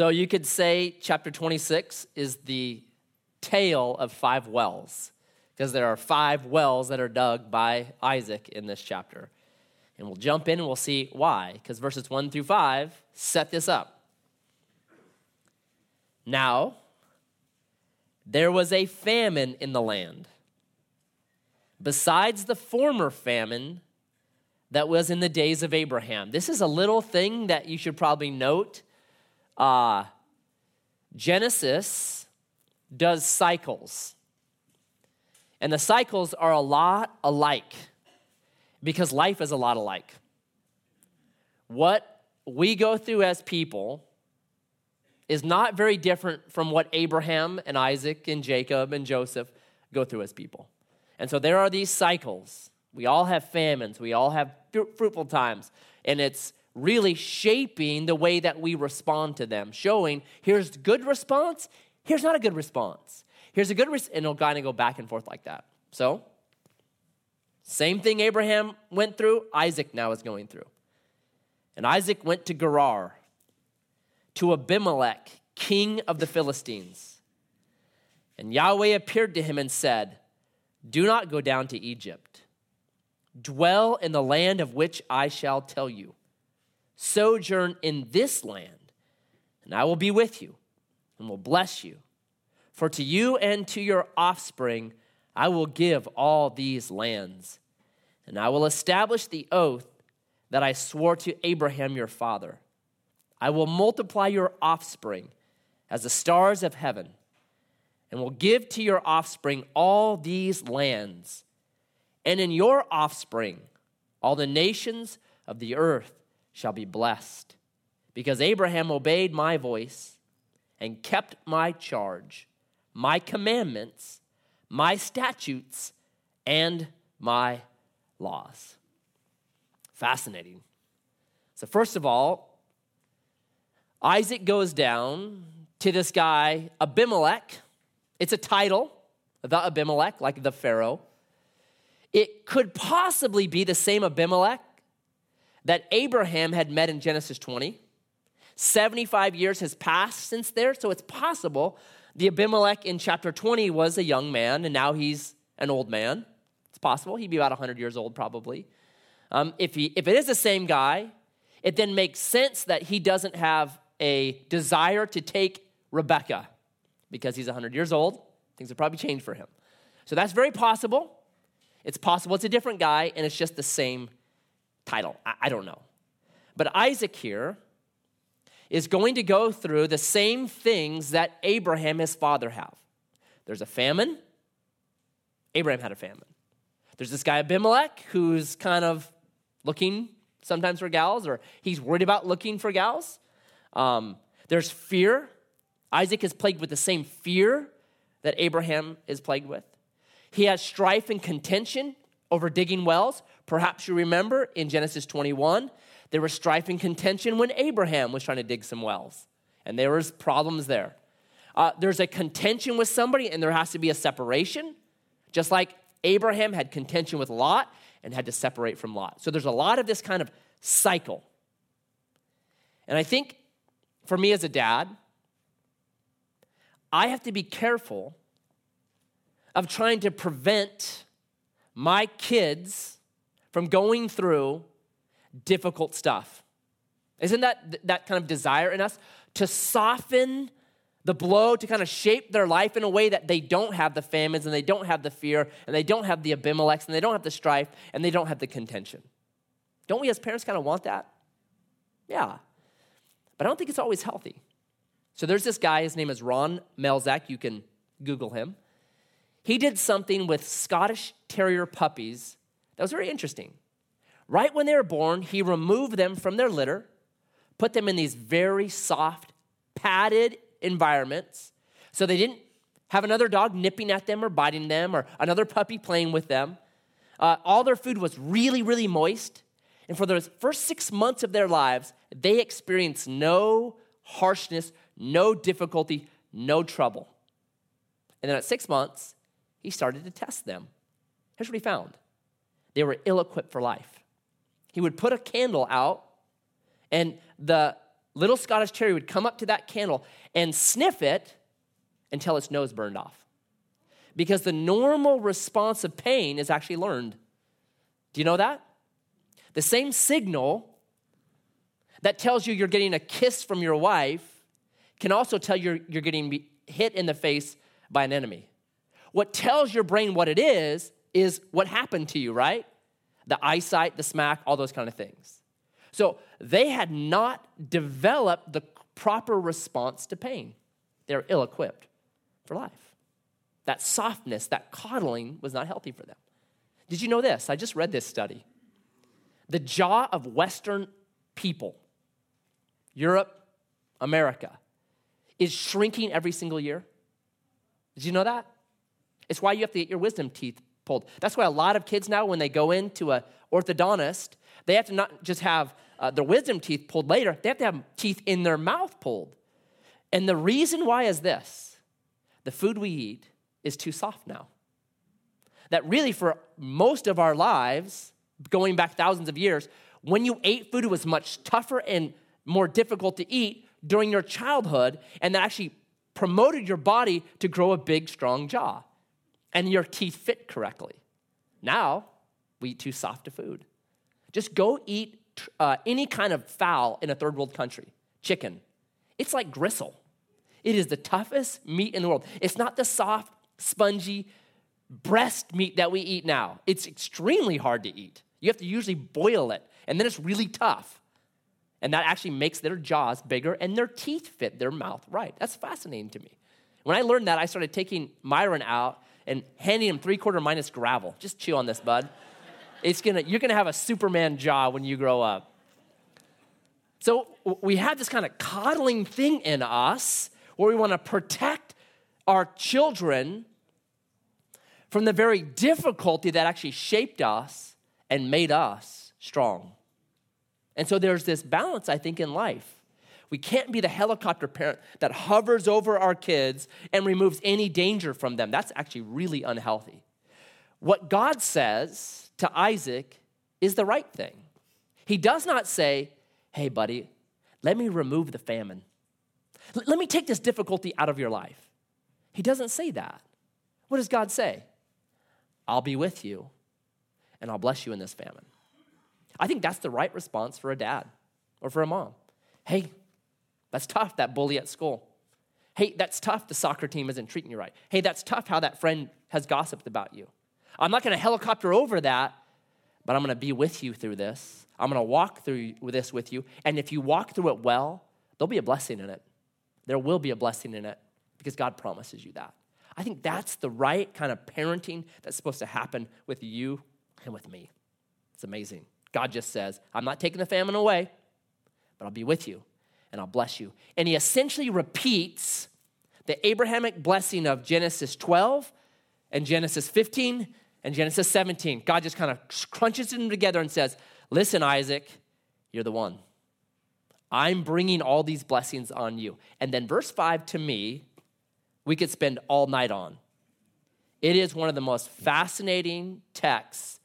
So you could say chapter 26 is the tale of five wells, because there are five wells that are dug by Isaac in this chapter. And we'll jump in and we'll see why, because verses 1 through 5 set this up. Now, there was a famine in the land, besides the former famine that was in the days of Abraham. This is a little thing that you should probably note. Uh, Genesis does cycles, and the cycles are a lot alike because life is a lot alike. What we go through as people is not very different from what Abraham and Isaac and Jacob and Joseph go through as people. And so there are these cycles. We all have famines, we all have fruitful times, and it's really shaping the way that we respond to them, showing here's good response, here's not a good response. Here's a good response, and it'll kind of go back and forth like that. So, same thing Abraham went through, Isaac now is going through. And Isaac went to Gerar, to Abimelech, king of the Philistines. And Yahweh appeared to him and said, Do not go down to Egypt. Dwell in the land of which I shall tell you. Sojourn in this land, and I will be with you and will bless you. For to you and to your offspring I will give all these lands and I will establish the oath that I swore to Abraham your father. I will multiply your offspring as the stars of heaven, and will give to your offspring all these lands. And in your offspring, all the nations of the earth shall be blessed, because Abraham obeyed my voice and kept my charge, my commandments, my statutes, and my laws. Fascinating. So, first of all, Isaac goes down to this guy, Abimelech. It's a title, the Abimelech, like the Pharaoh. It could possibly be the same Abimelech that Abraham had met in Genesis 20. 75 years has passed since there, so it's possible the Abimelech in chapter 20 was a young man and now he's an old man It's possible. He'd be about 100 years old, probably. Um, if, he, if it is the same guy, it then makes sense that he doesn't have a desire to take Rebecca because he's 100 years old. Things have probably changed for him. So that's very possible. It's possible it's a different guy and it's just the same title. I, I don't know. But Isaac here is going to go through the same things that Abraham, his father, have. There's a famine. Abraham had a famine. There's this guy Abimelech who's kind of looking sometimes for gals, or he's worried about looking for gals. Um, there's fear. Isaac is plagued with the same fear that Abraham is plagued with. He has strife and contention over digging wells. Perhaps you remember in Genesis 21, there was strife and contention when Abraham was trying to dig some wells, and there was problems there. Uh, there's a contention with somebody, and there has to be a separation, just like Abraham had contention with Lot and had to separate from Lot. So there's a lot of this kind of cycle. And I think for me as a dad, I have to be careful of trying to prevent my kids from going through difficult stuff. Isn't that that kind of desire in us to soften the blow to kind of shape their life in a way that they don't have the famines and they don't have the fear and they don't have the Abimelechs and they don't have the strife and they don't have the contention. Don't we as parents kind of want that? Yeah. But I don't think it's always healthy. So there's this guy, his name is Ron Melzack. You can Google him. He did something with Scottish Terrier puppies that was very interesting. Right when they were born, he removed them from their litter, put them in these very soft, padded environments. So they didn't have another dog nipping at them or biting them or another puppy playing with them. Uh, all their food was really, really moist. And for those first six months of their lives, they experienced no harshness, no difficulty, no trouble. And then at six months, he started to test them. Here's what he found they were ill equipped for life. He would put a candle out, and the little Scottish Terrier would come up to that candle and sniff it until its nose burned off. Because the normal response of pain is actually learned. Do you know that? The same signal that tells you you're getting a kiss from your wife can also tell you you're getting hit in the face by an enemy. What tells your brain what it is, is what happened to you, right? The eyesight, the smack, all those kind of things. So they had not developed the proper response to pain. They're ill equipped for life. That softness, that coddling was not healthy for them. Did you know this? I just read this study. The jaw of Western people, Europe, America, is shrinking every single year. Did you know that? It's why you have to get your wisdom teeth pulled. That's why a lot of kids now, when they go into an orthodontist, they have to not just have uh, their wisdom teeth pulled later, they have to have teeth in their mouth pulled. And the reason why is this the food we eat is too soft now. That really, for most of our lives, going back thousands of years, when you ate food, it was much tougher and more difficult to eat during your childhood, and that actually promoted your body to grow a big, strong jaw, and your teeth fit correctly. Now, we eat too soft a food. Just go eat uh, any kind of fowl in a third world country, chicken. It's like gristle. It is the toughest meat in the world. It's not the soft, spongy breast meat that we eat now. It's extremely hard to eat. You have to usually boil it, and then it's really tough. And that actually makes their jaws bigger and their teeth fit their mouth right. That's fascinating to me. When I learned that, I started taking Myron out and handing him three quarter minus gravel. Just chew on this, bud. It's gonna, you're gonna have a Superman jaw when you grow up. So we have this kind of coddling thing in us where we wanna protect our children from the very difficulty that actually shaped us and made us strong. And so there's this balance, I think, in life. We can't be the helicopter parent that hovers over our kids and removes any danger from them. That's actually really unhealthy. What God says to Isaac is the right thing. He does not say, Hey, buddy, let me remove the famine. Let me take this difficulty out of your life. He doesn't say that. What does God say? I'll be with you and I'll bless you in this famine. I think that's the right response for a dad or for a mom. Hey, that's tough, that bully at school. Hey, that's tough, the soccer team isn't treating you right. Hey, that's tough how that friend has gossiped about you. I'm not gonna helicopter over that, but I'm gonna be with you through this. I'm gonna walk through this with you. And if you walk through it well, there'll be a blessing in it. There will be a blessing in it because God promises you that. I think that's the right kind of parenting that's supposed to happen with you and with me. It's amazing. God just says, I'm not taking the famine away, but I'll be with you and I'll bless you. And he essentially repeats the Abrahamic blessing of Genesis 12 and Genesis 15 and Genesis 17. God just kind of crunches them together and says, Listen, Isaac, you're the one. I'm bringing all these blessings on you. And then verse 5 to me, we could spend all night on. It is one of the most fascinating texts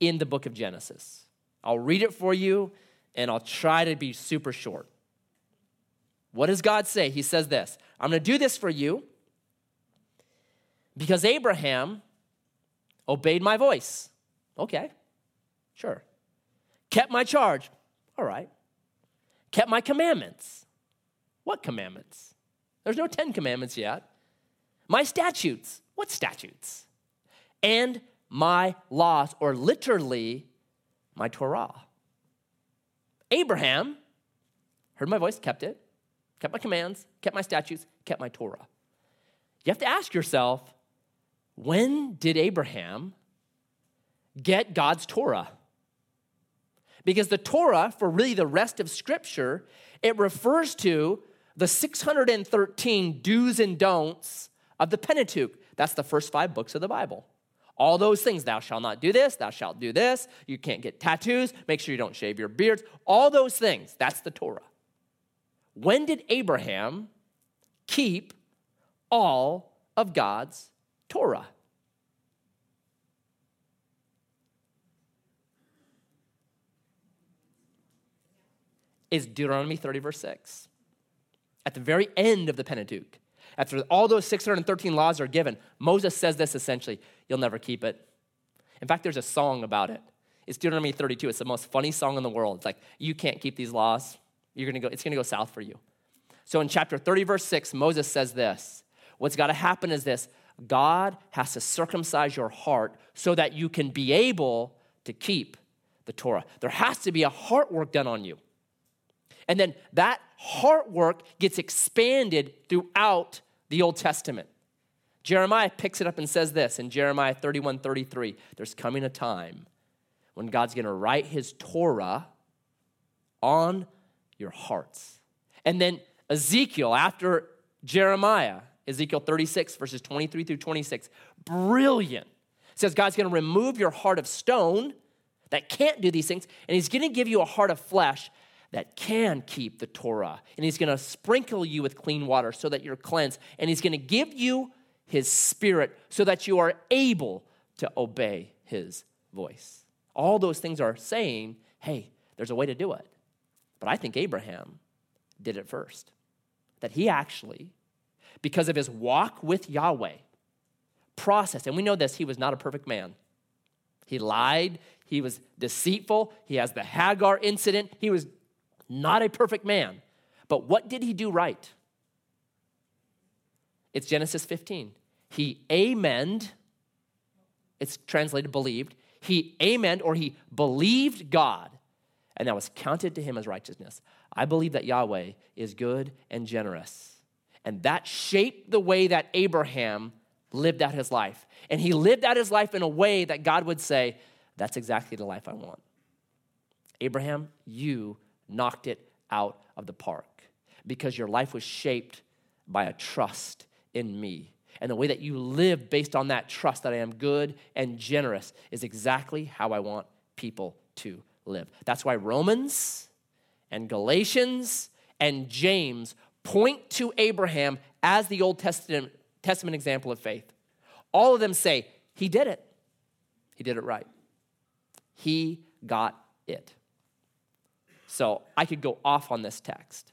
in the book of Genesis. I'll read it for you and I'll try to be super short. What does God say? He says this I'm going to do this for you because Abraham obeyed my voice. Okay, sure. Kept my charge. All right. Kept my commandments. What commandments? There's no 10 commandments yet. My statutes. What statutes? And my laws, or literally, my Torah. Abraham heard my voice, kept it, kept my commands, kept my statutes, kept my Torah. You have to ask yourself when did Abraham get God's Torah? Because the Torah, for really the rest of Scripture, it refers to the 613 do's and don'ts of the Pentateuch. That's the first five books of the Bible. All those things, thou shalt not do this, thou shalt do this, you can't get tattoos, make sure you don't shave your beards, all those things, that's the Torah. When did Abraham keep all of God's Torah? is Deuteronomy 30, verse 6. At the very end of the Pentateuch, after all those 613 laws are given, Moses says this essentially You'll never keep it. In fact, there's a song about it. It's Deuteronomy 32. It's the most funny song in the world. It's like, You can't keep these laws. You're gonna go, it's gonna go south for you. So in chapter 30, verse 6, Moses says this What's gotta happen is this God has to circumcise your heart so that you can be able to keep the Torah. There has to be a heart work done on you. And then that heart work gets expanded throughout the Old Testament. Jeremiah picks it up and says this in Jeremiah 31 33 there's coming a time when God's going to write his Torah on your hearts. And then Ezekiel, after Jeremiah, Ezekiel 36, verses 23 through 26, brilliant. says God's going to remove your heart of stone that can't do these things, and He's going to give you a heart of flesh that can keep the Torah. And He's going to sprinkle you with clean water so that you're cleansed. And He's going to give you His Spirit so that you are able to obey His voice. All those things are saying, hey, there's a way to do it. But I think Abraham did it first. That he actually, because of his walk with Yahweh, processed, and we know this, he was not a perfect man. He lied, he was deceitful, he has the Hagar incident, he was not a perfect man. But what did he do right? It's Genesis 15. He amened, it's translated believed. He amened or he believed God, and that was counted to him as righteousness. I believe that Yahweh is good and generous. And that shaped the way that Abraham lived out his life. And he lived out his life in a way that God would say, That's exactly the life I want. Abraham, you knocked it out of the park because your life was shaped by a trust in me. And the way that you live based on that trust that I am good and generous is exactly how I want people to live. That's why Romans and Galatians and James point to Abraham as the Old Testament, Testament example of faith. All of them say, He did it. He did it right. He got it. So I could go off on this text.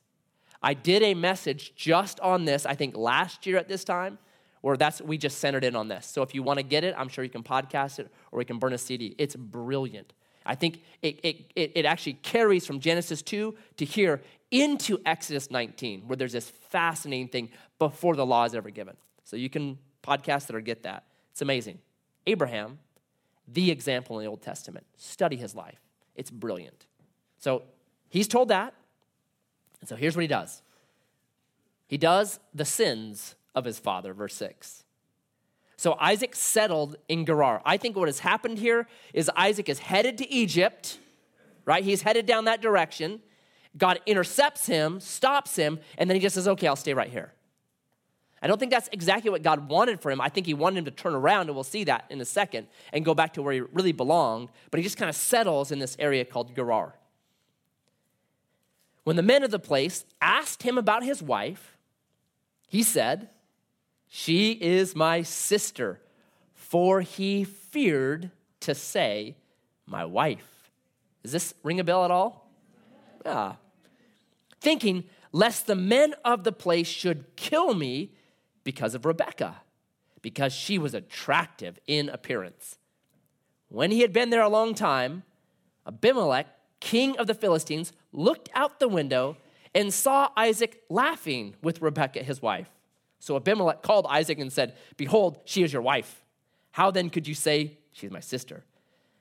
I did a message just on this, I think last year at this time, where that's we just centered in on this. So if you want to get it, I'm sure you can podcast it or we can burn a CD. It's brilliant. I think it, it, it, actually carries from Genesis 2 to here into Exodus 19, where there's this fascinating thing before the law is ever given. So you can podcast it or get that. It's amazing. Abraham, the example in the Old Testament. Study his life. It's brilliant. So he's told that. And so here's what he does he does the sins of his father, verse 6. So Isaac settled in Gerar. I think what has happened here is Isaac is headed to Egypt, right? He's headed down that direction. God intercepts him, stops him, and then he just says, okay, I'll stay right here. I don't think that's exactly what God wanted for him. I think he wanted him to turn around, and we'll see that in a second, and go back to where he really belonged. But he just kind of settles in this area called Gerar. When the men of the place asked him about his wife, he said, she is my sister. For he feared to say, My wife. Does this ring a bell at all? Yeah. Thinking, lest the men of the place should kill me because of Rebekah, because she was attractive in appearance. When he had been there a long time, Abimelech, king of the Philistines, looked out the window and saw Isaac laughing with Rebekah, his wife. So Abimelech called Isaac and said, Behold, she is your wife. How then could you say, She's my sister?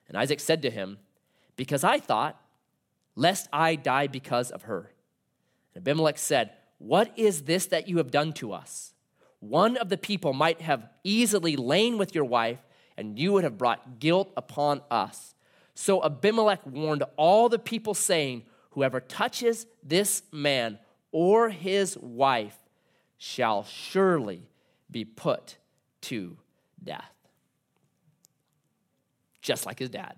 And Isaac said to him, Because I thought, lest I die because of her. And Abimelech said, What is this that you have done to us? One of the people might have easily lain with your wife, and you would have brought guilt upon us. So Abimelech warned all the people, saying, Whoever touches this man or his wife shall surely be put to death. Just like his dad.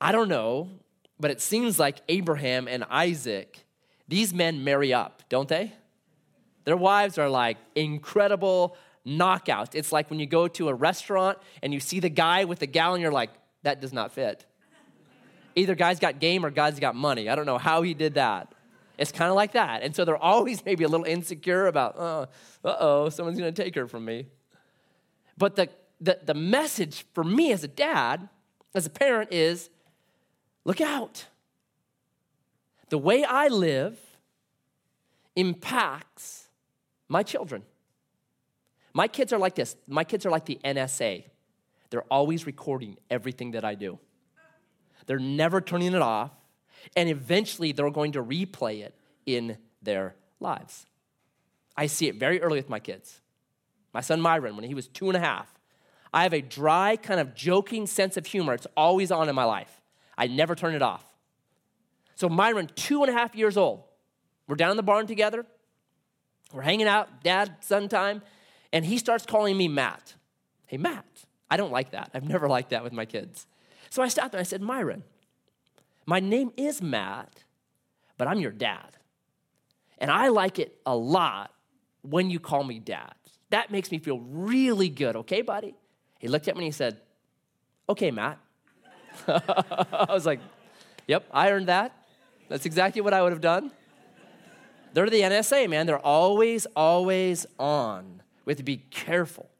I don't know, but it seems like Abraham and Isaac, these men marry up, don't they? Their wives are like incredible knockouts. It's like when you go to a restaurant and you see the guy with the gal and you're like, that does not fit. Either guy's got game or guy's got money. I don't know how he did that. It's kind of like that. And so they're always maybe a little insecure about, uh oh, someone's going to take her from me. But the, the, the message for me as a dad, as a parent, is look out. The way I live impacts my children. My kids are like this. My kids are like the NSA. They're always recording everything that I do. They're never turning it off. And eventually, they're going to replay it in their lives. I see it very early with my kids. My son Myron, when he was two and a half, I have a dry, kind of joking sense of humor. It's always on in my life. I never turn it off. So, Myron, two and a half years old, we're down in the barn together. We're hanging out, dad, son time, and he starts calling me Matt. Hey, Matt. I don't like that. I've never liked that with my kids. So I stopped and I said, Myron, my name is Matt, but I'm your dad. And I like it a lot when you call me dad. That makes me feel really good, okay, buddy? He looked at me and he said, Okay, Matt. I was like, Yep, I earned that. That's exactly what I would have done. They're the NSA, man. They're always, always on. We have to be careful.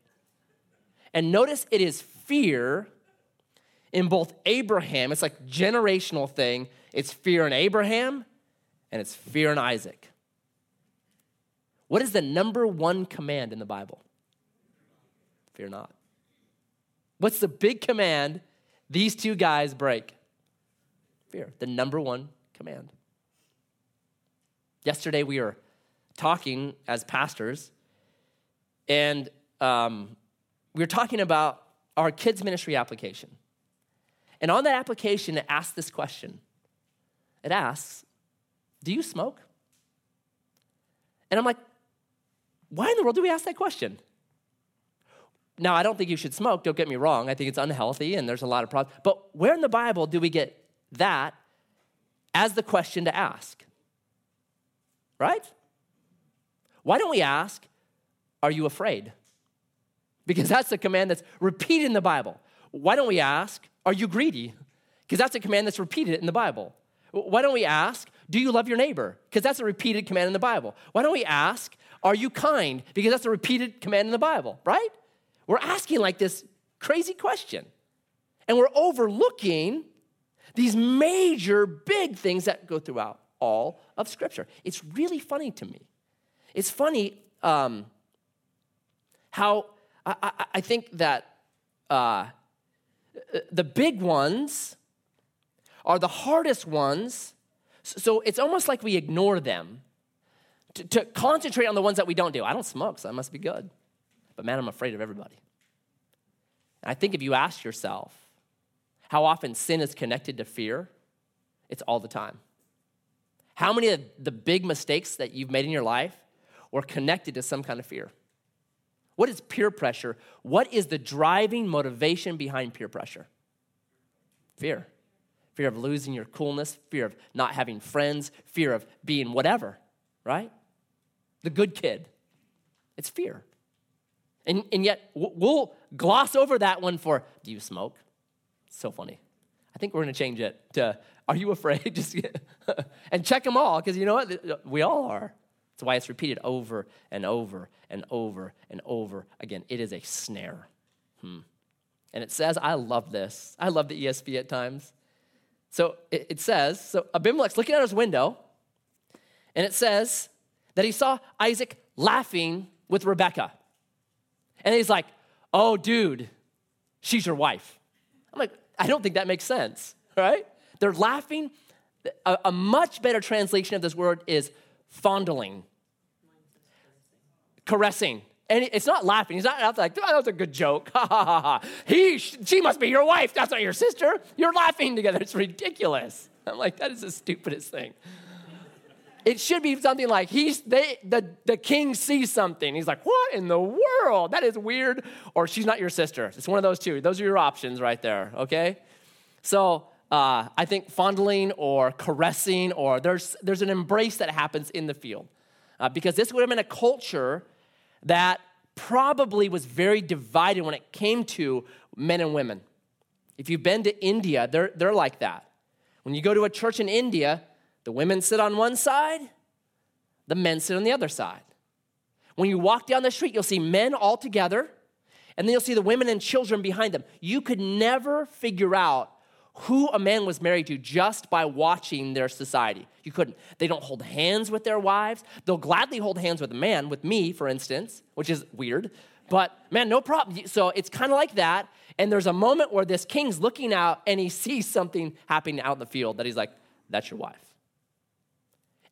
And notice it is fear in both Abraham, it's like generational thing. It's fear in Abraham and it's fear in Isaac. What is the number one command in the Bible? Fear not. What's the big command these two guys break? Fear, the number one command. Yesterday we were talking as pastors, and um, we were talking about our kids' ministry application. And on that application, it asks this question it asks, Do you smoke? And I'm like, Why in the world do we ask that question? Now, I don't think you should smoke, don't get me wrong. I think it's unhealthy and there's a lot of problems. But where in the Bible do we get that as the question to ask? Right? Why don't we ask, Are you afraid? Because that's the command that's repeated in the Bible. Why don't we ask, Are you greedy? Because that's a command that's repeated in the Bible. Why don't we ask, Do you love your neighbor? Because that's a repeated command in the Bible. Why don't we ask, Are you kind? Because that's a repeated command in the Bible, right? We're asking like this crazy question. And we're overlooking these major big things that go throughout all of Scripture. It's really funny to me. It's funny um, how I, I, I think that uh, the big ones are the hardest ones. So it's almost like we ignore them to, to, concentrate on the ones that we don't do. I don't smoke, so I must be good. But man, I'm afraid of everybody. And I think if you ask yourself how often sin is connected to fear, it's all the time. How many of the big mistakes that you've made in your life were connected to some kind of fear? What is peer pressure? What is the driving motivation behind peer pressure? Fear. Fear of losing your coolness, fear of not having friends, fear of being whatever, right? The good kid. It's fear. And, and yet, we'll gloss over that one for do you smoke? So funny. I think we're going to change it to are you afraid? Just and check them all because you know what? We all are. That's why it's repeated over and over and over and over again. It is a snare. Hmm. And it says, I love this. I love the ESV at times. So it, says, so Abimelech's looking out his window, and it says that he saw Isaac laughing with Rebecca. And he's like, oh, dude, she's your wife. I'm like, I don't think that makes sense, right? They're laughing. A, a much better translation of this word is fondling caressing. And it's not laughing. He's not like, oh, that was a good joke. Ha ha ha ha. He, she must be your wife. That's not your sister. You're laughing together. It's ridiculous. I'm like, that is the stupidest thing. It should be something like he's they the, the king sees something. He's like, what in the world? That is weird. Or she's not your sister. It's one of those two. Those are your options right there. Okay. So uh, I think fondling or caressing or there's there's an embrace that happens in the field uh, because this would have been a culture that probably was very divided when it came to men and women. If you've been to India, they're, they're like that. When you go to a church in India, the women sit on one side, the men sit on the other side. When you walk down the street, you'll see men all together, and then you'll see the women and children behind them. You could never figure out who a man was married to just by watching their society. You couldn't. They don't hold hands with their wives. They'll gladly hold hands with a man, with me, for instance, which is weird. But man, no problem. So it's kind of like that. And there's a moment where this king's looking out and he sees something happening out in the field that he's like, that's your wife.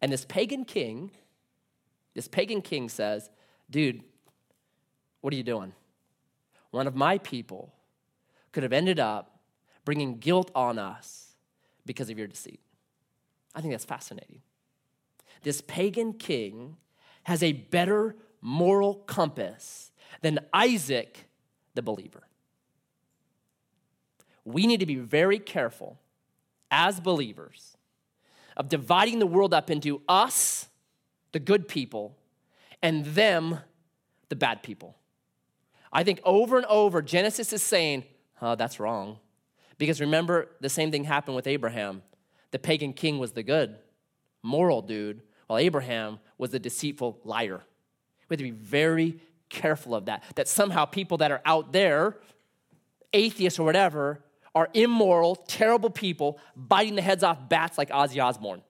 And this pagan king, this pagan king says, dude, what are you doing? One of my people could have ended up bringing guilt on us because of your deceit. I think that's fascinating. This pagan king has a better moral compass than Isaac, the believer. We need to be very careful as believers of dividing the world up into us, the good people, and them, the bad people. I think over and over, Genesis is saying, oh, that's wrong. Because remember, the same thing happened with Abraham. The pagan king was the good, moral dude, while Abraham was the deceitful liar. We have to be very careful of that. That somehow people that are out there, atheists or whatever, are immoral, terrible people biting the heads off bats like Ozzy Osbourne.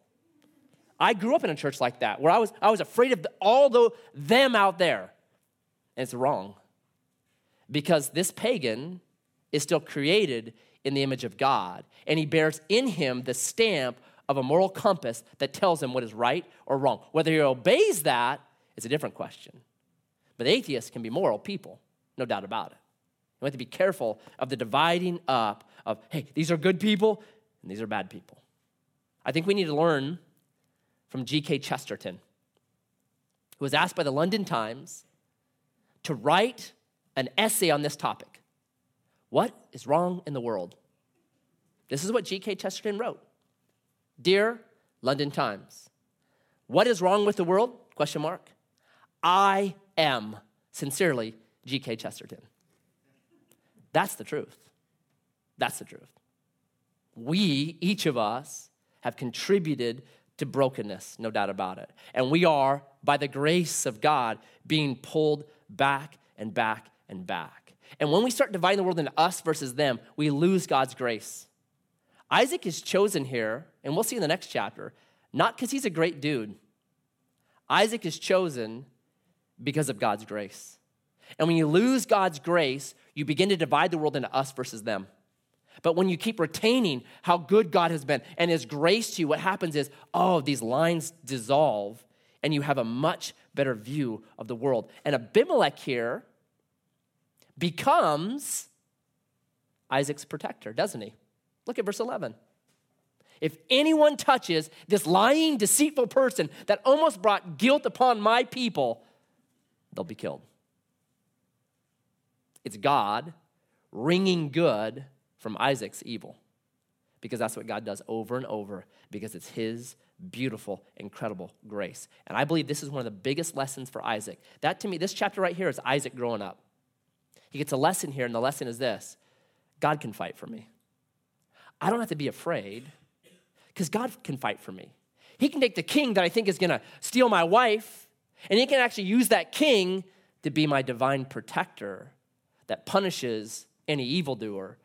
I grew up in a church like that where I was, I was afraid of all the, them out there. And it's wrong because this pagan is still created in the image of God, and he bears in him the stamp of a moral compass that tells him what is right or wrong. Whether he obeys that is a different question. But atheists can be moral people, no doubt about it. We have to be careful of the dividing up of, hey, these are good people and these are bad people. I think we need to learn from G.K. Chesterton, who was asked by the London Times to write an essay on this topic. What is wrong in the world? This is what G.K. Chesterton wrote. Dear London Times, what is wrong with the world? Question mark. I am sincerely G.K. Chesterton. That's the truth. That's the truth. We, each of us, have contributed to brokenness, no doubt about it. And we are, by the grace of God, being pulled back and back and back. And when we start dividing the world into us versus them, we lose God's grace. Isaac is chosen here, and we'll see in the next chapter, not because he's a great dude. Isaac is chosen because of God's grace. And when you lose God's grace, you begin to divide the world into us versus them. But when you keep retaining how good God has been and His grace to you, what happens is, oh, these lines dissolve and you have a much better view of the world. And Abimelech here becomes Isaac's protector, doesn't he? Look at verse 11. If anyone touches this lying, deceitful person that almost brought guilt upon my people, they'll be killed. It's God wringing good from Isaac's evil because that's what God does over and over because it's his beautiful, incredible grace. And I believe this is one of the biggest lessons for Isaac. That to me, this chapter right here is Isaac growing up. He gets a lesson here, and the lesson is this God can fight for me. I don't have to be afraid because God can fight for me. He can take the king that I think is going to steal my wife, and he can actually use that king to be my divine protector that punishes any evildoer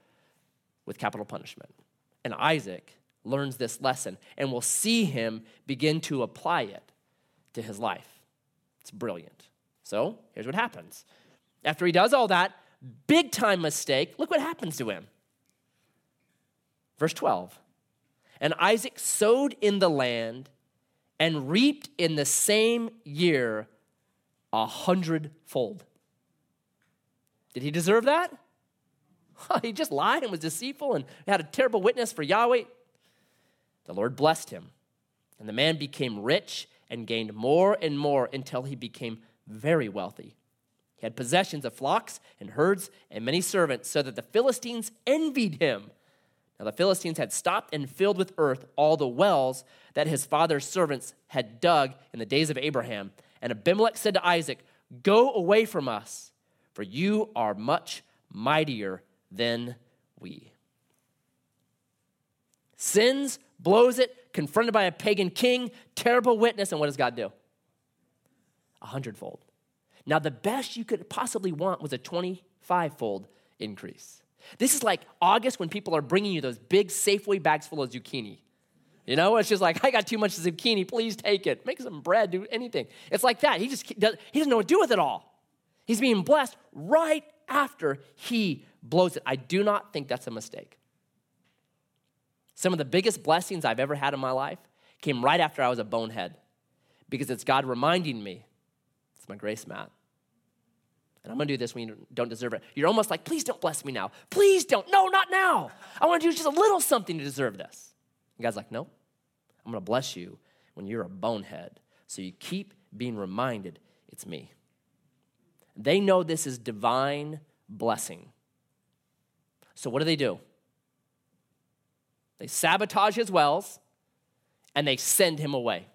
with capital punishment. And Isaac learns this lesson, and we'll see him begin to apply it to his life. It's brilliant. So here's what happens. After he does all that, big time mistake, look what happens to him. Verse 12 And Isaac sowed in the land and reaped in the same year a hundredfold. Did he deserve that? he just lied and was deceitful and had a terrible witness for Yahweh. The Lord blessed him, and the man became rich and gained more and more until he became very wealthy. He had possessions of flocks and herds and many servants, so that the Philistines envied him. Now, the Philistines had stopped and filled with earth all the wells that his father's servants had dug in the days of Abraham. And Abimelech said to Isaac, Go away from us, for you are much mightier than we. Sins, blows it, confronted by a pagan king, terrible witness, and what does God do? A hundredfold. Now, the best you could possibly want was a 25 fold increase. This is like August when people are bringing you those big Safeway bags full of zucchini. You know, it's just like, I got too much zucchini, please take it. Make some bread, do anything. It's like that. He just does, he doesn't know what to do with it all. He's being blessed right after he blows it. I do not think that's a mistake. Some of the biggest blessings I've ever had in my life came right after I was a bonehead because it's God reminding me it's my grace, Matt. And I'm gonna do this when you don't deserve it. You're almost like, please don't bless me now. Please don't. No, not now. I wanna do just a little something to deserve this. And God's like, no, I'm gonna bless you when you're a bonehead. So you keep being reminded it's me. They know this is divine blessing. So what do they do? They sabotage his wells and they send him away.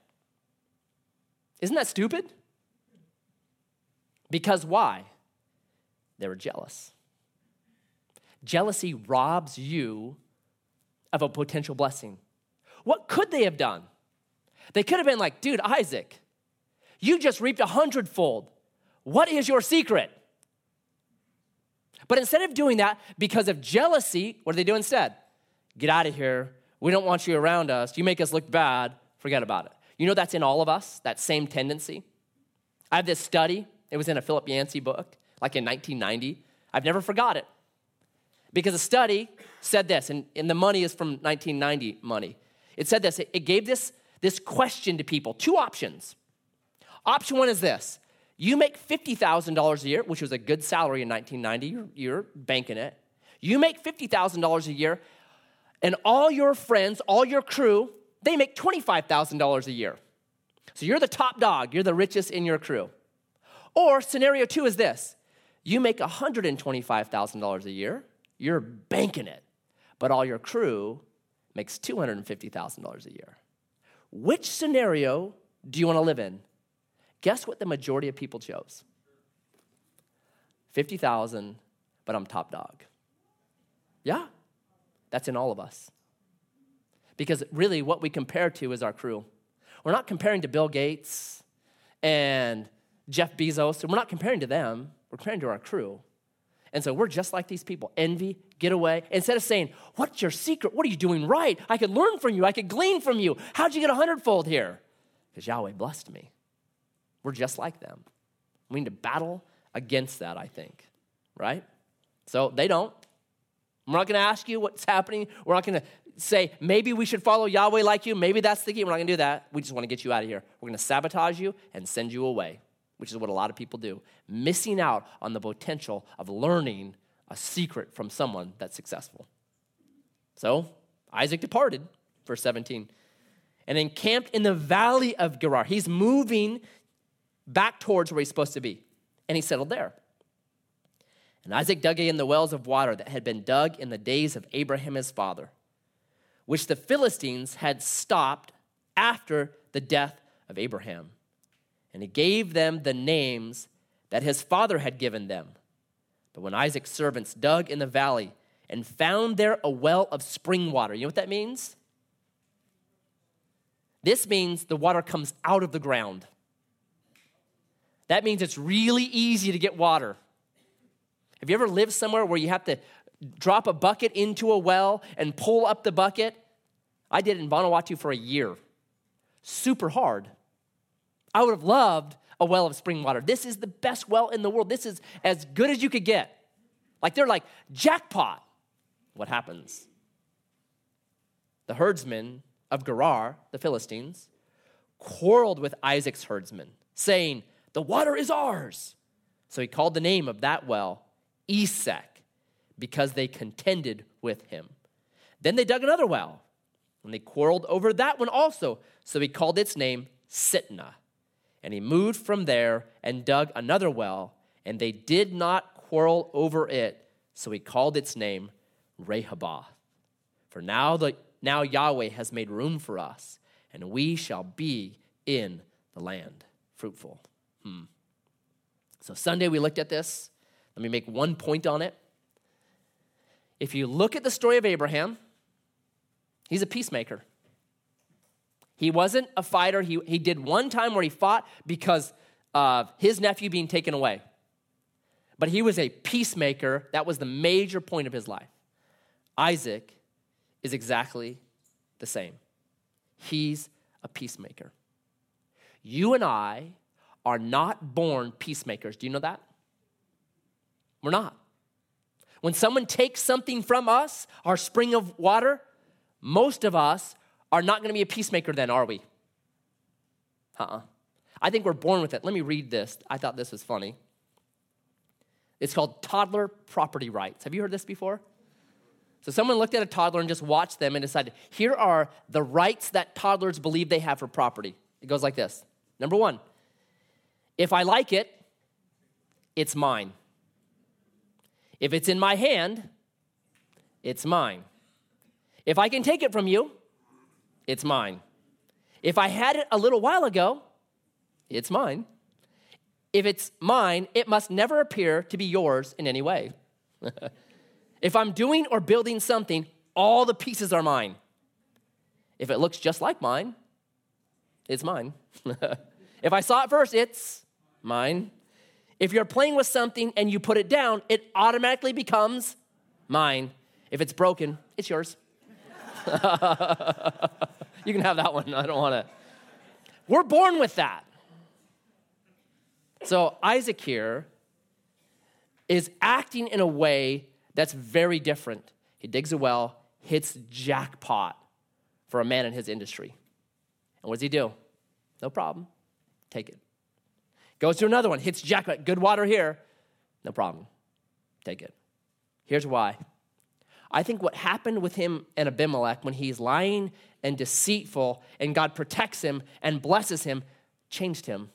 Isn't that stupid? Because why? They were jealous. Jealousy robs you of a potential blessing. What could they have done? They could have been like, dude, Isaac, you just reaped a hundredfold. What is your secret? But instead of doing that, because of jealousy, what do they do instead? Get out of here. We don't want you around us. You make us look bad. Forget about it. You know that's in all of us, that same tendency. I have this study. It was in a Philip Yancey book, like in 1990. I've never forgot it. Because a study said this, and, and the money is from 1990 money. It said this, it, it gave this, this question to people two options. Option one is this you make $50,000 a year, which was a good salary in 1990, you're, you're banking it. You make $50,000 a year, and all your friends, all your crew, they make $25,000 a year. So you're the top dog, you're the richest in your crew. Or scenario two is this you make $125,000 a year, you're banking it, but all your crew makes $250,000 a year. Which scenario do you want to live in? Guess what the majority of people chose? 50,000, but I'm top dog. Yeah, that's in all of us. Because really, what we compare to is our crew. We're not comparing to Bill Gates and Jeff Bezos, and we're not comparing to them, we're comparing to our crew. And so we're just like these people envy, get away. Instead of saying, What's your secret? What are you doing right? I could learn from you, I could glean from you. How'd you get a hundredfold here? Because Yahweh blessed me. We're just like them. We need to battle against that, I think, right? So they don't. We're not going to ask you what's happening. We're not going to say, maybe we should follow Yahweh like you. Maybe that's the key. We're not going to do that. We just want to get you out of here. We're going to sabotage you and send you away, which is what a lot of people do, missing out on the potential of learning a secret from someone that's successful. So Isaac departed, verse 17, and encamped in the valley of Gerar. He's moving back towards where he's supposed to be. And he settled there. And Isaac dug in the wells of water that had been dug in the days of Abraham his father, which the Philistines had stopped after the death of Abraham. And he gave them the names that his father had given them. But when Isaac's servants dug in the valley and found there a well of spring water, you know what that means? This means the water comes out of the ground. That means it's really easy to get water. Have you ever lived somewhere where you have to drop a bucket into a well and pull up the bucket? I did it in Vanuatu for a year. Super hard. I would have loved a well of spring water. This is the best well in the world. This is as good as you could get. Like they're like, jackpot. What happens? The herdsmen of Gerar, the Philistines, quarreled with Isaac's herdsmen, saying, the water is ours. So he called the name of that well Esek because they contended with him. Then they dug another well and they quarreled over that one also. So he called its name Sitnah. And he moved from there and dug another well, and they did not quarrel over it. So he called its name Rehoboth. For now, the, now Yahweh has made room for us, and we shall be in the land fruitful. Hmm. So, Sunday we looked at this. Let me make one point on it. If you look at the story of Abraham, He's a peacemaker. He wasn't a fighter. He, he did one time where he fought because of his nephew being taken away. But he was a peacemaker. That was the major point of his life. Isaac is exactly the same. He's a peacemaker. You and I are not born peacemakers. Do you know that? We're not. When someone takes something from us, our spring of water, most of us are not going to be a peacemaker then, are we? Uh uh-uh. uh I think we're born with it. Let me read this. I thought this was funny. It's called toddler property rights. Have you heard this before? So someone looked at a toddler and just watched them and decided, here are the rights that toddlers believe they have for property. It goes like this. Number 1, if I like it, it's mine. If it's in my hand, it's mine. If I can take it from you, it's mine. If I had it a little while ago, it's mine. If it's mine, it must never appear to be yours in any way. if I'm doing or building something, all the pieces are mine. If it looks just like mine, it's mine. if I saw it first, it's mine. If you're playing with something and you put it down, it automatically becomes mine. If it's broken, it's yours. you can have that one. I don't want to. We're born with that. So Isaac here is acting in a way that's very different. He digs a well, hits jackpot for a man in his industry. And what does he do? No problem. Take it. Goes to another one, hits jackpot, good water here. No problem. Take it. Here's why. I think what happened with him and Abimelech when he's lying and deceitful and God protects him and blesses him changed him.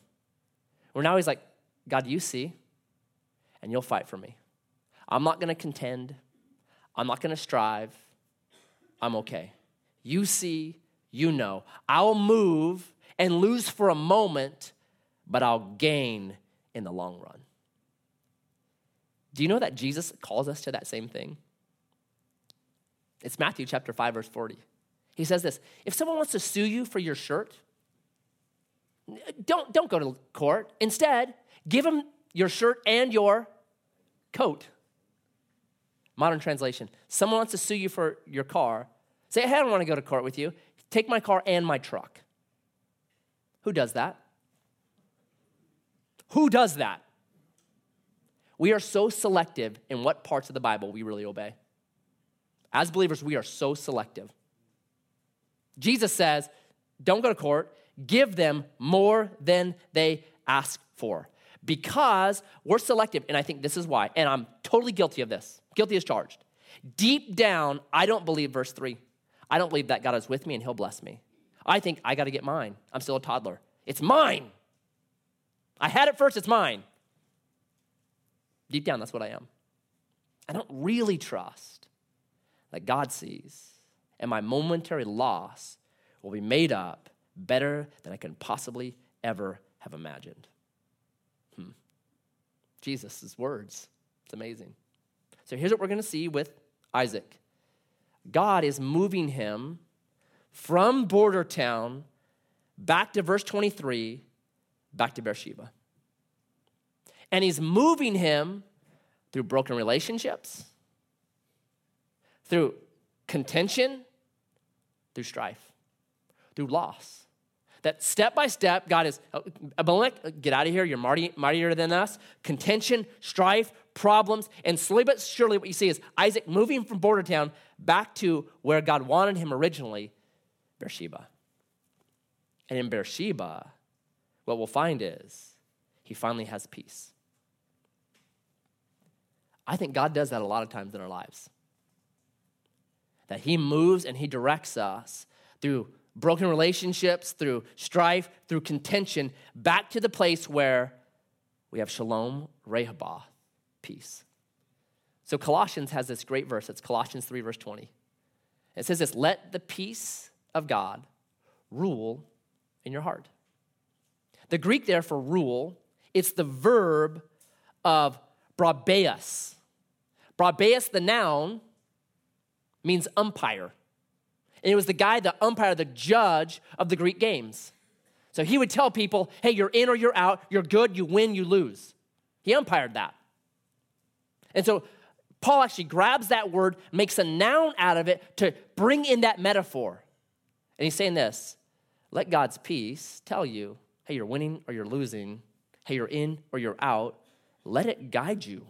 Where now he's like, God, you see, and you'll fight for me. I'm not to contend. I'm not to strive. I'm okay. You see, you know. I'll move and lose for a moment, but I'll gain in the long run. Do you know that Jesus calls us to that same thing? It's Matthew chapter 5 verse 40. He says this, if someone wants to sue you for your shirt, don't, don't go to court. Instead, give them your shirt and your coat. Modern translation. Someone wants to sue you for your car. Say, hey, I don't want to go to court with you. Take my car and my truck. Who does that? Who does that? We are so selective in what parts of the Bible we really obey. As believers, we are so selective. Jesus says, don't go to court, give them more than they ask for. Because we're selective, and I think this is why, and I'm totally guilty of this, guilty as charged. Deep down, I don't believe verse three. I don't believe that God is with me and he'll bless me. I think I got to get mine. I'm still a toddler. It's mine. I had it first, it's mine. Deep down, that's what I am. I don't really trust that God sees, and my momentary loss will be made up better than I can possibly ever have imagined. Hmm. Jesus' words. It's amazing. So here's what we're going to see with Isaac God is moving him from border town back to verse 23, back to Beersheba. And he's moving him through broken relationships, through contention, through strife, through loss. That step by step, God is, uh, Abimelech, get out of here, you're mightier than us. Contention, strife, problems, and slowly but surely what you see is Isaac moving from border town back to where God wanted him originally, Beersheba. And in Beersheba, what we'll find is he finally has peace. I think God does that a lot of times in our lives. That he moves and he directs us through broken relationships, through strife, through contention, back to the place where we have shalom, rehoboth, peace. So Colossians has this great verse. It's Colossians 3, verse 20. It says this Let the peace of God rule in your heart. The Greek there for rule, it's the verb of brabeus. Brabeus, the noun, means umpire. And he was the guy, the umpire, the judge of the Greek games. So he would tell people, hey, you're in or you're out, you're good, you win, you lose. He umpired that. And so Paul actually grabs that word, makes a noun out of it to bring in that metaphor. And he's saying this let God's peace tell you, hey, you're winning or you're losing, hey, you're in or you're out. Let it guide you.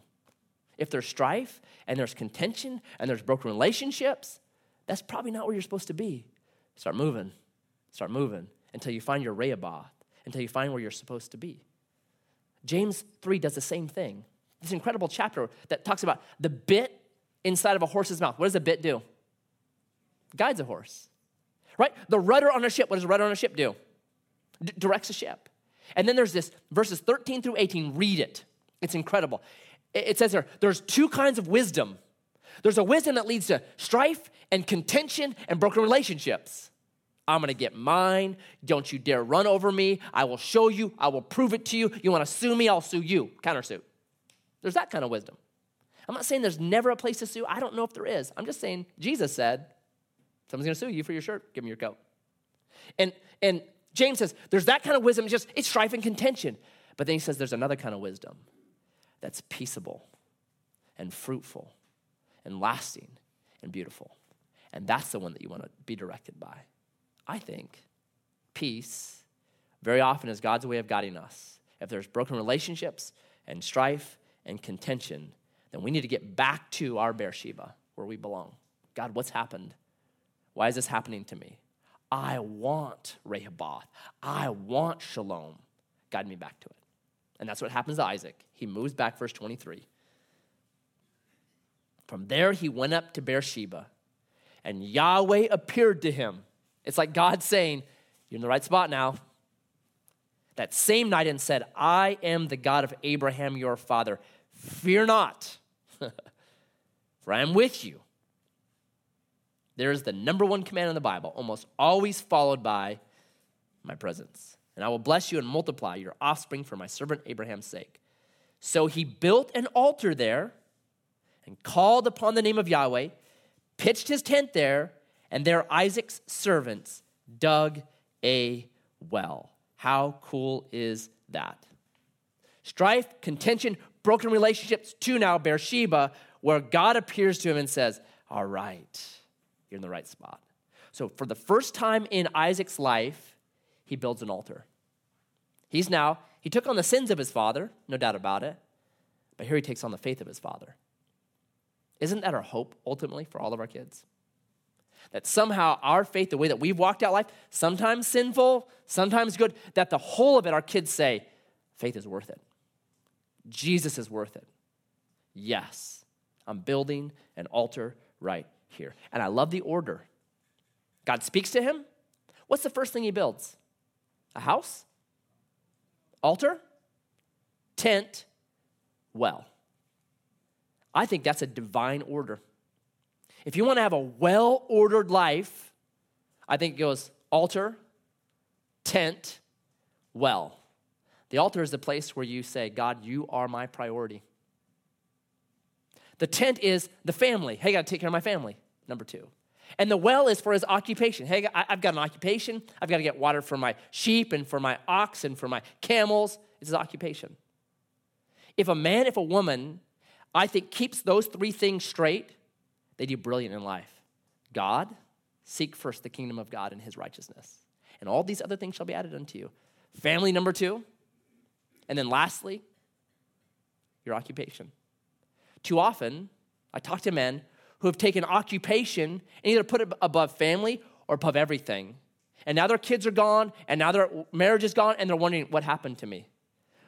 If there's strife and there's contention and there's broken relationships, that's probably not where you're supposed to be. Start moving. Start moving until you find your Rehoboth, until you find where you're supposed to be. James 3 does the same thing. This incredible chapter that talks about the bit inside of a horse's mouth. What does a bit do? Guides a horse, right? The rudder on a ship, what does a rudder on a ship do? D- directs a ship. And then there's this verses 13 through 18. Read it. It's incredible. It, says there, there's two kinds of wisdom. There's a wisdom that leads to strife and contention and broken relationships. I'm gonna get mine. Don't you dare run over me. I will show you. I will prove it to you. You wanna sue me? I'll sue you. Countersuit. There's that kind of wisdom. I'm not saying there's never a place to sue. I don't know if there is. I'm just saying Jesus said, someone's gonna sue you for your shirt, give me your coat. And and James says, there's that kind of wisdom, it's just it's strife and contention. But then he says there's another kind of wisdom that's peaceable and fruitful and lasting and beautiful. And that's the one that you want to be directed by. I think peace very often is God's way of guiding us. If there's broken relationships and strife and contention, then we need to get back to our Beersheba where we belong. God, what's happened? Why is this happening to me? I want Rehoboth. I want shalom. Guide me back to it. And that's what happens to Isaac. He moves back, verse 23. From there, he went up to Beersheba, and Yahweh appeared to him it's like God saying, You're in the right spot now. That same night and said, I am the God of Abraham, your father. Fear not, for I am with you. There is the number one command in the Bible, almost always followed by my presence. And I will bless you and multiply your offspring for my servant Abraham's sake. So he built an altar there and called upon the name of Yahweh, pitched his tent there, and there Isaac's servants dug a well. How cool is that? Strife, contention, broken relationships to now Beersheba, where God appears to him and says, All right, you're in the right spot. So, for the first time in Isaac's life, he builds an altar. He's now, he took on the sins of his father, no doubt about it, but here he takes on the faith of his father. Isn't that our hope ultimately for all of our kids? that somehow our faith, the way that we've walked out life, sometimes sinful, sometimes good, that the whole of it, our kids say, faith is worth it. Jesus is worth it. Yes, I'm building an altar right here. And I love the order. God speaks to him. What's the first thing he builds? A house? Altar? Tent? Well. I think that's a divine order. If you want to have a well ordered life, I think it goes altar, tent, well. The altar is the place where you say, God, you are my priority. The tent is the family. Hey, I got to take care of my family, number two. And the well is for his occupation. Hey, I've got an occupation. I've got to get water for my sheep and for my ox and for my camels. It's his occupation. If a man, if a woman, I think, keeps those three things straight, they do brilliant in life. God, seek first the kingdom of God and his righteousness. And all these other things shall be added unto you. Family, number two. And then lastly, your occupation. Too often, I talk to men who have taken occupation and either put it above family or above everything. And now their kids are gone, and now their marriage is gone, and they're wondering what happened to me.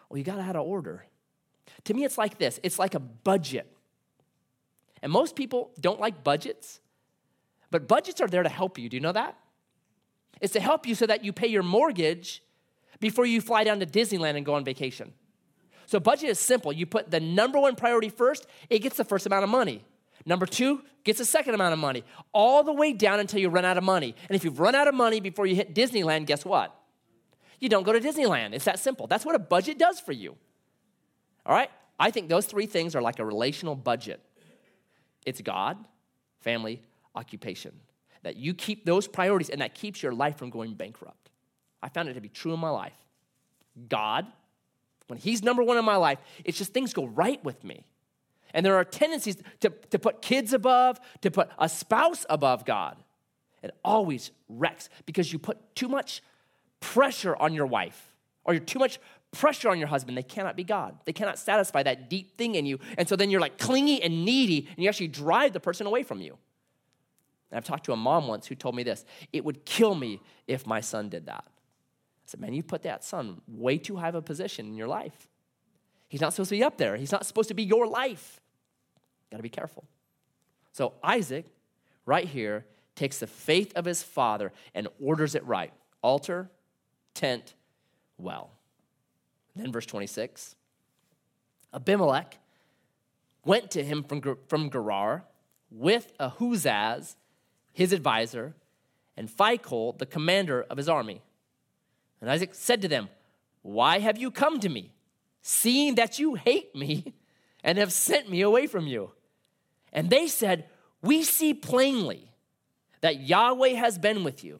Well, you got have an order. To me, it's like this it's like a budget. And most people don't like budgets, but budgets are there to help you. Do you know that? It's to help you so that you pay your mortgage before you fly down to Disneyland and go on vacation. So, budget is simple. You put the number one priority first, it gets the first amount of money. Number two gets a second amount of money, all the way down until you run out of money. And if you've run out of money before you hit Disneyland, guess what? You don't go to Disneyland. It's that simple. That's what a budget does for you. All right? I think those three things are like a relational budget. It's God, family, occupation. that you keep those priorities and that keeps your life from going bankrupt. I found it to be true in my life. God, when He's number one in my life, it's just things go right with me. And there are tendencies to, to put kids above, to put a spouse above God. It always wrecks because you put too much pressure on your wife or you're too much pressure on your husband. They cannot be God. They cannot satisfy that deep thing in you. And so then you're like clingy and needy and you actually drive the person away from you. And I've talked to a mom once who told me this it would kill me if my son did that. I said, man, you put that son way too high of a position in your life. He's not supposed to be up there, he's not supposed to be your life. Got to be careful. So Isaac, right here, takes the faith of his father and orders it right altar, tent, well. then, verse 26 Abimelech went to him from, from Gerar with Ahuzaz, his advisor, and Phicol, the commander of his army. And Isaac said to them, Why have you come to me, seeing that you hate me and have sent me away from you? And they said, We see plainly that Yahweh has been with you.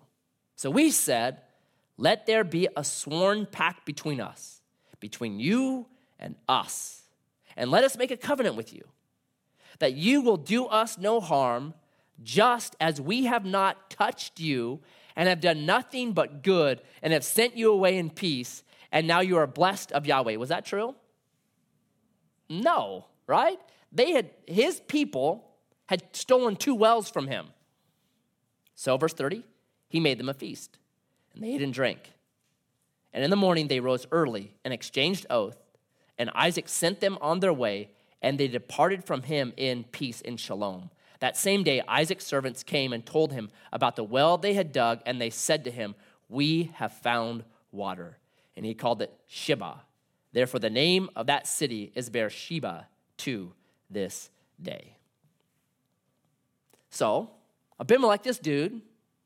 So we said, Let there be a sworn pact between us, between you and us, and let us make a covenant with you, that you will do us no harm, just as we have not touched you and have done nothing but good and have sent you away in peace, and now you are blessed of Yahweh. Was that true? No, right? They had his people had stolen two wells from him. So, verse 30, he made them a feast, and they ate and drank. And in the morning they rose early and exchanged oath, and Isaac sent them on their way, and they departed from him in peace in shalom. That same day, Isaac's servants came and told him about the well they had dug, and they said to him, We have found water. And he called it Shibah. Therefore, the name of that city is Beersheba to this day. So, Abimelech, this dude,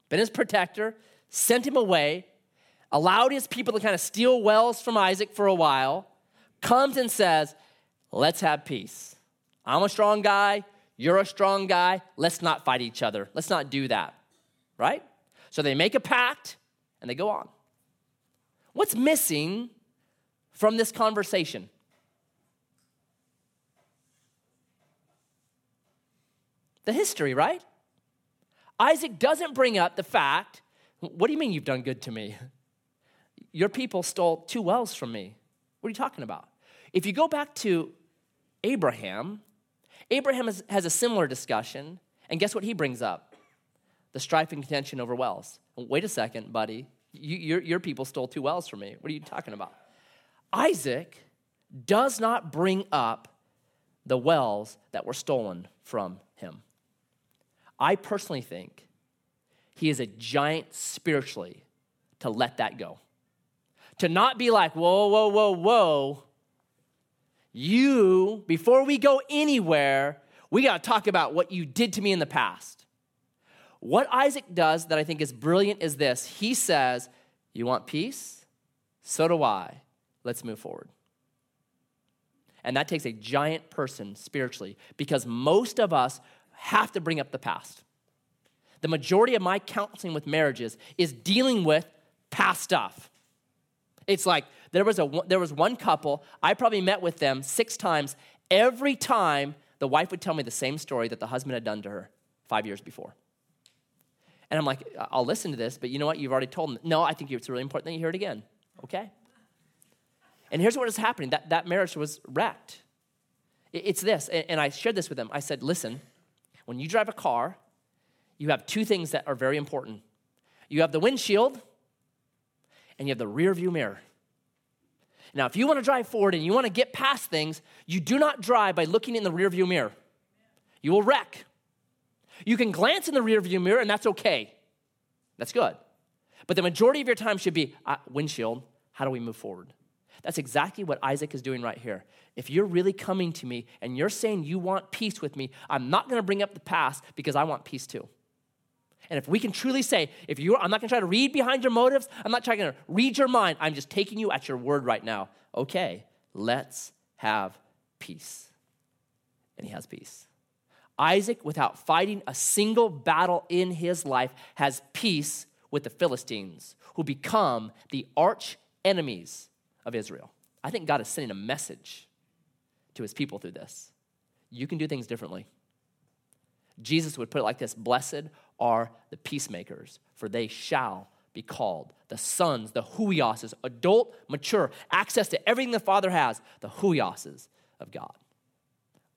been his protector, sent him away, allowed his people to kind of steal wells from Isaac for a while, comes and says, Let's have peace. I'm a strong guy. You're a strong guy. Let's not fight each other. Let's not do that. Right? So they make a pact and they go on. What's missing from this conversation? The history, right? Isaac doesn't bring up the fact what do you mean you've done good to me? Your people stole two wells from me. What are you talking about? If you go back to Abraham, Abraham has, a similar discussion, and guess what he brings up? The strife and contention over wells. Wait a second, buddy. You, your, your people stole two wells from me. What are you talking about? Isaac does not bring up the wells that were stolen from him. I personally think he is a giant spiritually to let that go. To not be like, whoa, whoa, whoa, whoa. You, before we go anywhere, we got to talk about what you did to me in the past. What Isaac does that I think is brilliant is this he says, You want peace? So do I. Let's move forward. And that takes a giant person spiritually because most of us have to bring up the past. The majority of my counseling with marriages is dealing with past stuff. It's like there was, a, there was one couple, I probably met with them six times. Every time, the wife would tell me the same story that the husband had done to her five years before. And I'm like, I'll listen to this, but you know what? You've already told them. No, I think it's really important that you hear it again. Okay? And here's what is happening that, that marriage was wrecked. It's this, and I shared this with them. I said, listen, when you drive a car, you have two things that are very important you have the windshield, and you have the rear view mirror. Now, if you want to drive forward and you want to get past things, you do not drive by looking in the rear view mirror. You will wreck. You can glance in the rear view mirror, and that's okay. That's good. But the majority of your time should be uh, windshield. How do we move forward? That's exactly what Isaac is doing right here. If you're really coming to me and you're saying you want peace with me, I'm not going to bring up the past because I want peace too. And if we can truly say, if you I'm not going to try to read behind your motives, I'm not trying to read your mind, I'm just taking you at your word right now. Okay, let's have peace. And he has peace. Isaac, without fighting a single battle in his life, has peace with the Philistines, who become the arch enemies of Israel. I think God is sending a message to his people through this. You can do things differently. Jesus would put it like this Blessed are the peacemakers, for they shall be called the sons, the huioses, adult, mature, access to everything the Father has, the huioses of God.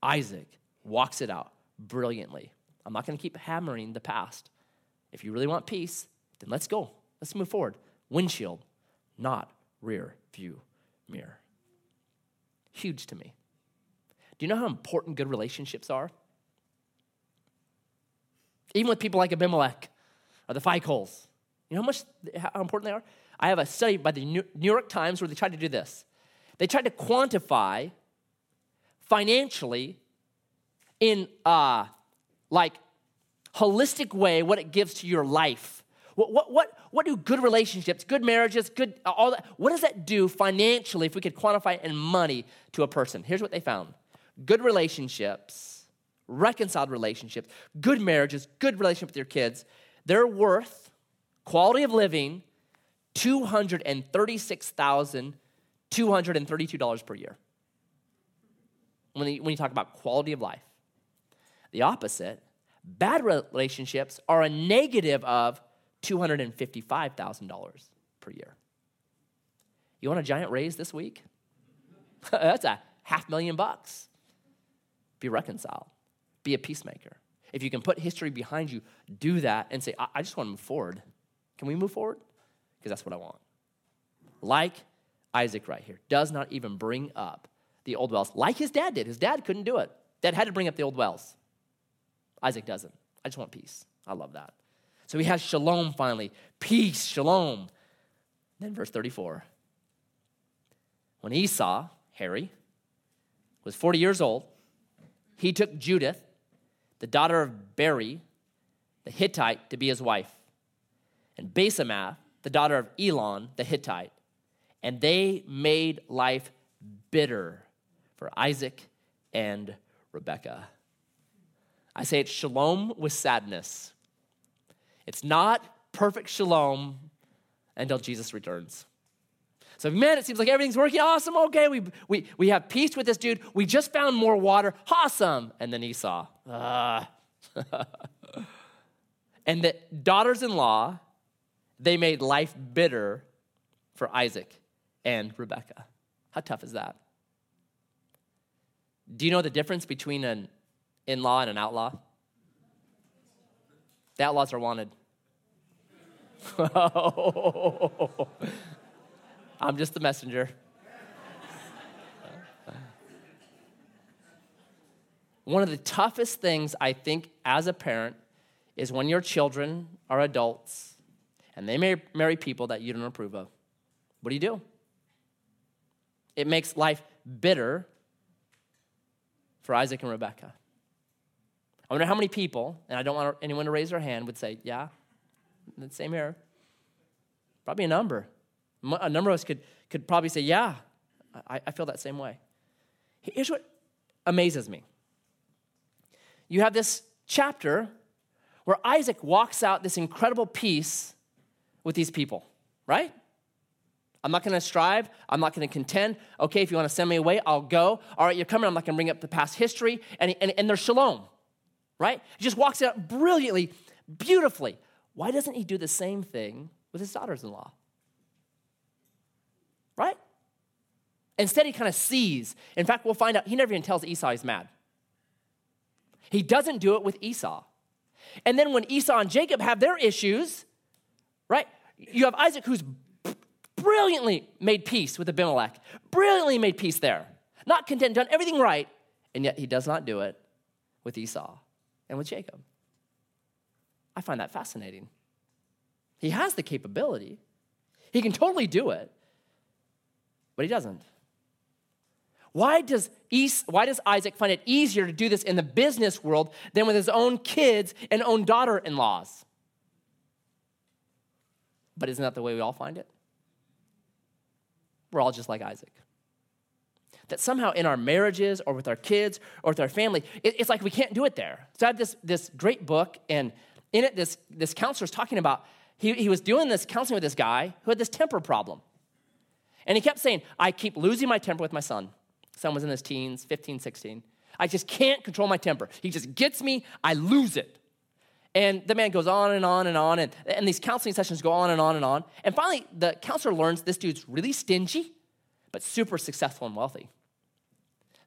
Isaac walks it out brilliantly. I'm not going to keep hammering the past. If you really want peace, then let's go. Let's move forward. Windshield, not rear view mirror. Huge to me. Do you know how important good relationships are? Even with people like Abimelech or the Phicols. You know how much how important they are? I have a study by the New York Times where they tried to do this. They tried to quantify financially in uh, like holistic way what it gives to your life. What, what, what, what do good relationships, good marriages, good all that, what does that do financially if we could quantify it in money to a person? Here's what they found. Good relationships, reconciled relationships, good marriages, good relationship with your kids, they're worth quality of living $236,232 per year. When when you talk about quality of life. The opposite, bad relationships are a negative of $255,000 per year. You want a giant raise this week? That's a half million bucks. Be reconciled, be a peacemaker. If you can put history behind you, do that and say, I, I just want to move forward. Can we move forward? Because that's what I want. Like Isaac right here, does not even bring up the old wells, like his dad did. His dad couldn't do it. Dad had to bring up the old wells. Isaac doesn't. I just want peace. I love that. So he has shalom finally. Peace, shalom. Then verse 34. When Esau, Harry, was 40 years old, he took Judith, the daughter of Beeri, the Hittite, to be his wife, and Basemath, the daughter of Elon, the Hittite. And they made life bitter for Isaac and Rebekah. I say it's shalom with sadness. It's not perfect shalom until Jesus returns. So, man, it seems like everything's working awesome. Okay, we, we, we have peace with this dude. We just found more water. Awesome. And then Esau. Uh. and the daughters in law, they made life bitter for Isaac and Rebekah. How tough is that? Do you know the difference between an in law and an outlaw? The outlaws are wanted. I'm just the messenger. One of the toughest things I think as a parent is when your children are adults and they may marry people that you don't approve of. What do you do? It makes life bitter for Isaac and Rebekah. I wonder how many people, and I don't want anyone to raise their hand, would say, Yeah, same here. Probably a number. A number of us could, could probably say, Yeah, I, I feel that same way. Here's what amazes me you have this chapter where Isaac walks out this incredible peace with these people, right? I'm not to strive. I'm not to contend. Okay, if you want to send me away, I'll go. All right, you're coming. I'm not to bring up the past history. And, and, and there's shalom right? He just walks it out brilliantly, beautifully. Why doesn't he do the same thing with his daughters in law? Right? Instead, he kind of sees. In fact, we'll find out he never even tells Esau he's mad. He doesn't do it with Esau. And then when Esau and Jacob have their issues, right? You have Isaac who's brilliantly made peace with Abimelech, brilliantly made peace there, not content, done everything right, and yet he does not do it with Esau and with Jacob. I find that fascinating. He has the capability, he can totally do it, but he doesn't. Why does, Es- why does Isaac find it easier to do this in the business world than with his own kids and own daughter in laws? But isn't that the way we all find it? We're all just like Isaac. That somehow in our marriages or with our kids or with our family, it, it's like we can't do it there. So I had this, this great book, and in it, this, this counselor is talking about, he, he was doing this counseling with this guy who had this temper problem. And he kept saying, I keep losing my temper with my son. Son was in his teens, 15, 16. I just can't control my temper. He just gets me, I lose it. And the man goes on and on and on, and, and these counseling sessions go on and on and on. And finally, the counselor learns this dude's really stingy, but super successful and wealthy.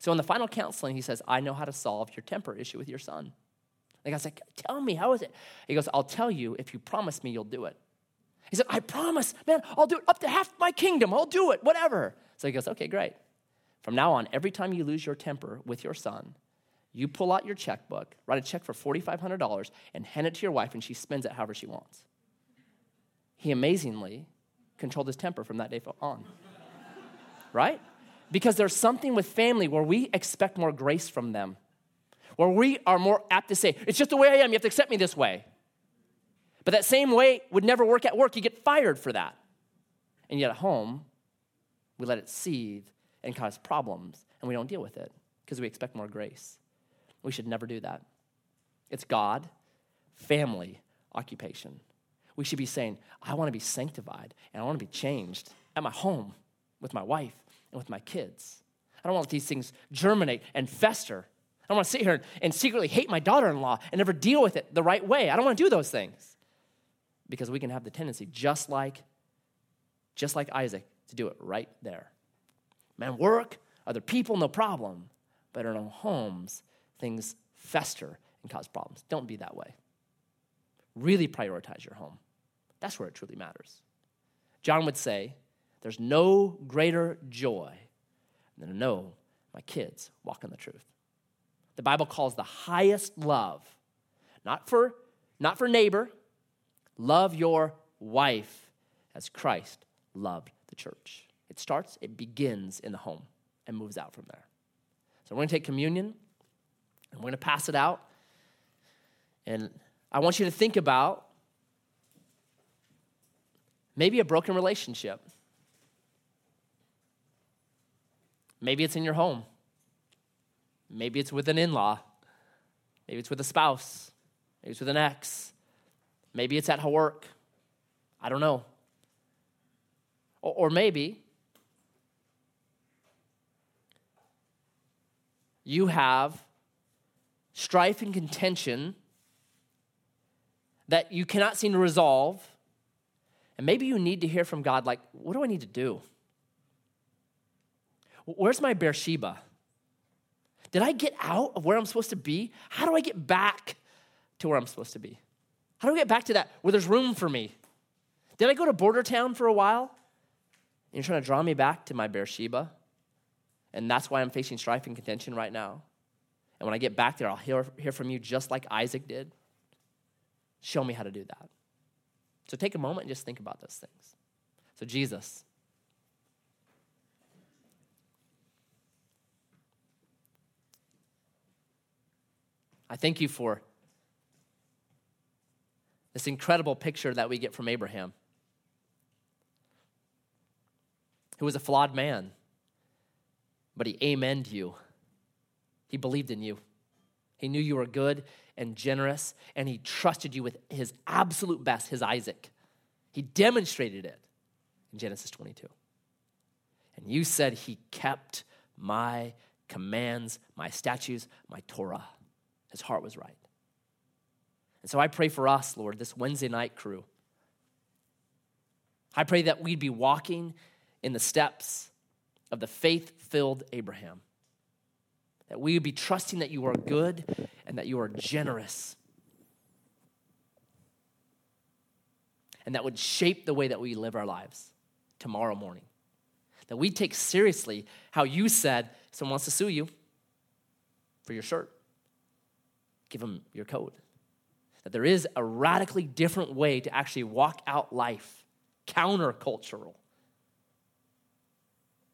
So in the final counseling, he says, I know how to solve your temper issue with your son. The guy's like, Tell me, how is it? He goes, I'll tell you if you promise me you'll do it. He said, I promise, man, I'll do it up to half my kingdom. I'll do it, whatever. So he goes, Okay, great. From now on, every time you lose your temper with your son, you pull out your checkbook, write a check for $4,500, and hand it to your wife, and she spends it however she wants. He amazingly controlled his temper from that day on. right? Because there's something with family where we expect more grace from them, where we are more apt to say, It's just the way I am, you have to accept me this way. But that same way would never work at work. You get fired for that. And yet at home, we let it seethe and cause problems, and we don't deal with it because we expect more grace. We should never do that. It's God, family, occupation. We should be saying, I want to be sanctified and I want to be changed at my home with my wife and with my kids. I don't want these things germinate and fester. I don't want to sit here and secretly hate my daughter in law and never deal with it the right way. I don't want to do those things because we can have the tendency, just like, just like Isaac, to do it right there. Man, work, other people, no problem. But in our homes, things fester and cause problems. Don't be that way. Really prioritize your home. That's where it truly matters. John would say, There's no greater joy than to know my kids walk in the truth. The Bible calls the highest love, not for, not for neighbor, love your wife as Christ loved the church. It starts, it begins in the home and moves out from there. So we're going to take communion. And we're going to pass it out. And I want you to think about maybe a broken relationship. Maybe it's in your home. Maybe it's with an in law. Maybe it's with a spouse. Maybe it's with an ex. Maybe it's at her work. I don't know. Or, or maybe you have strife and contention that you cannot seem to resolve. And maybe you need to hear from God, like, what do I need to do? Where's my Beersheba? Did I get out of where I'm supposed to be? How do I get back to where I'm supposed to be? How do I get back to that where there's room for me? Did I go to border town for a while? And you're trying to draw me back to my Beersheba? And that's why I'm facing strife and contention right now. And when I get back there, I'll hear, hear from you just like Isaac did. Show me how to do that. So take a moment and just think about those things. So, Jesus. I thank you for this incredible picture that we get from Abraham, who was a flawed man, but he amened you he believed in you. He knew you were good and generous, and he trusted you with his absolute best, his Isaac. He demonstrated it in Genesis 22. And you said he kept my commands, my statutes, my Torah. His heart was right. And so I pray for us, Lord, this Wednesday night crew. I pray that we'd be walking in the steps of the faith filled Abraham. That we would be trusting that you are good and that you are generous. And that would shape the way that we live our lives tomorrow morning. That we take seriously how you said someone wants to sue you for your shirt. Give them your code. That there is a radically different way to actually walk out life, countercultural.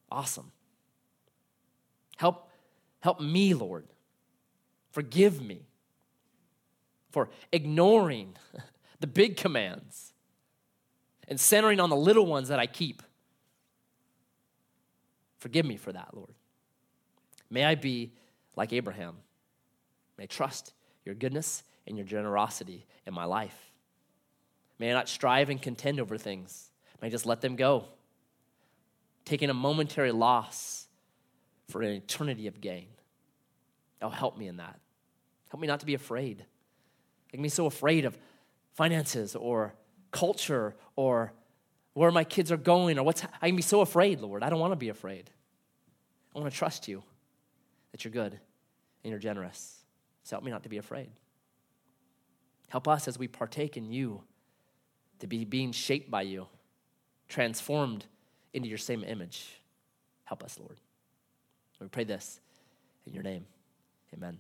Awesome. Help Help me, Lord. Forgive me for ignoring the big commands and centering on the little ones that I keep. Forgive me for that, Lord. May I be like Abraham. May I trust your goodness and your generosity in my life. May I not strive and contend over things. May I just let them go, taking a momentary loss for an eternity of gain. Oh, help me in that. Help me not to be afraid. Make me so afraid of finances or culture or where my kids are going or what's I can be so afraid, Lord. I don't want to be afraid. I want to trust you that you're good and you're generous. So help me not to be afraid. Help us as we partake in you to be being shaped by you, transformed into your same image. Help us, Lord. We pray this in your name. Amen.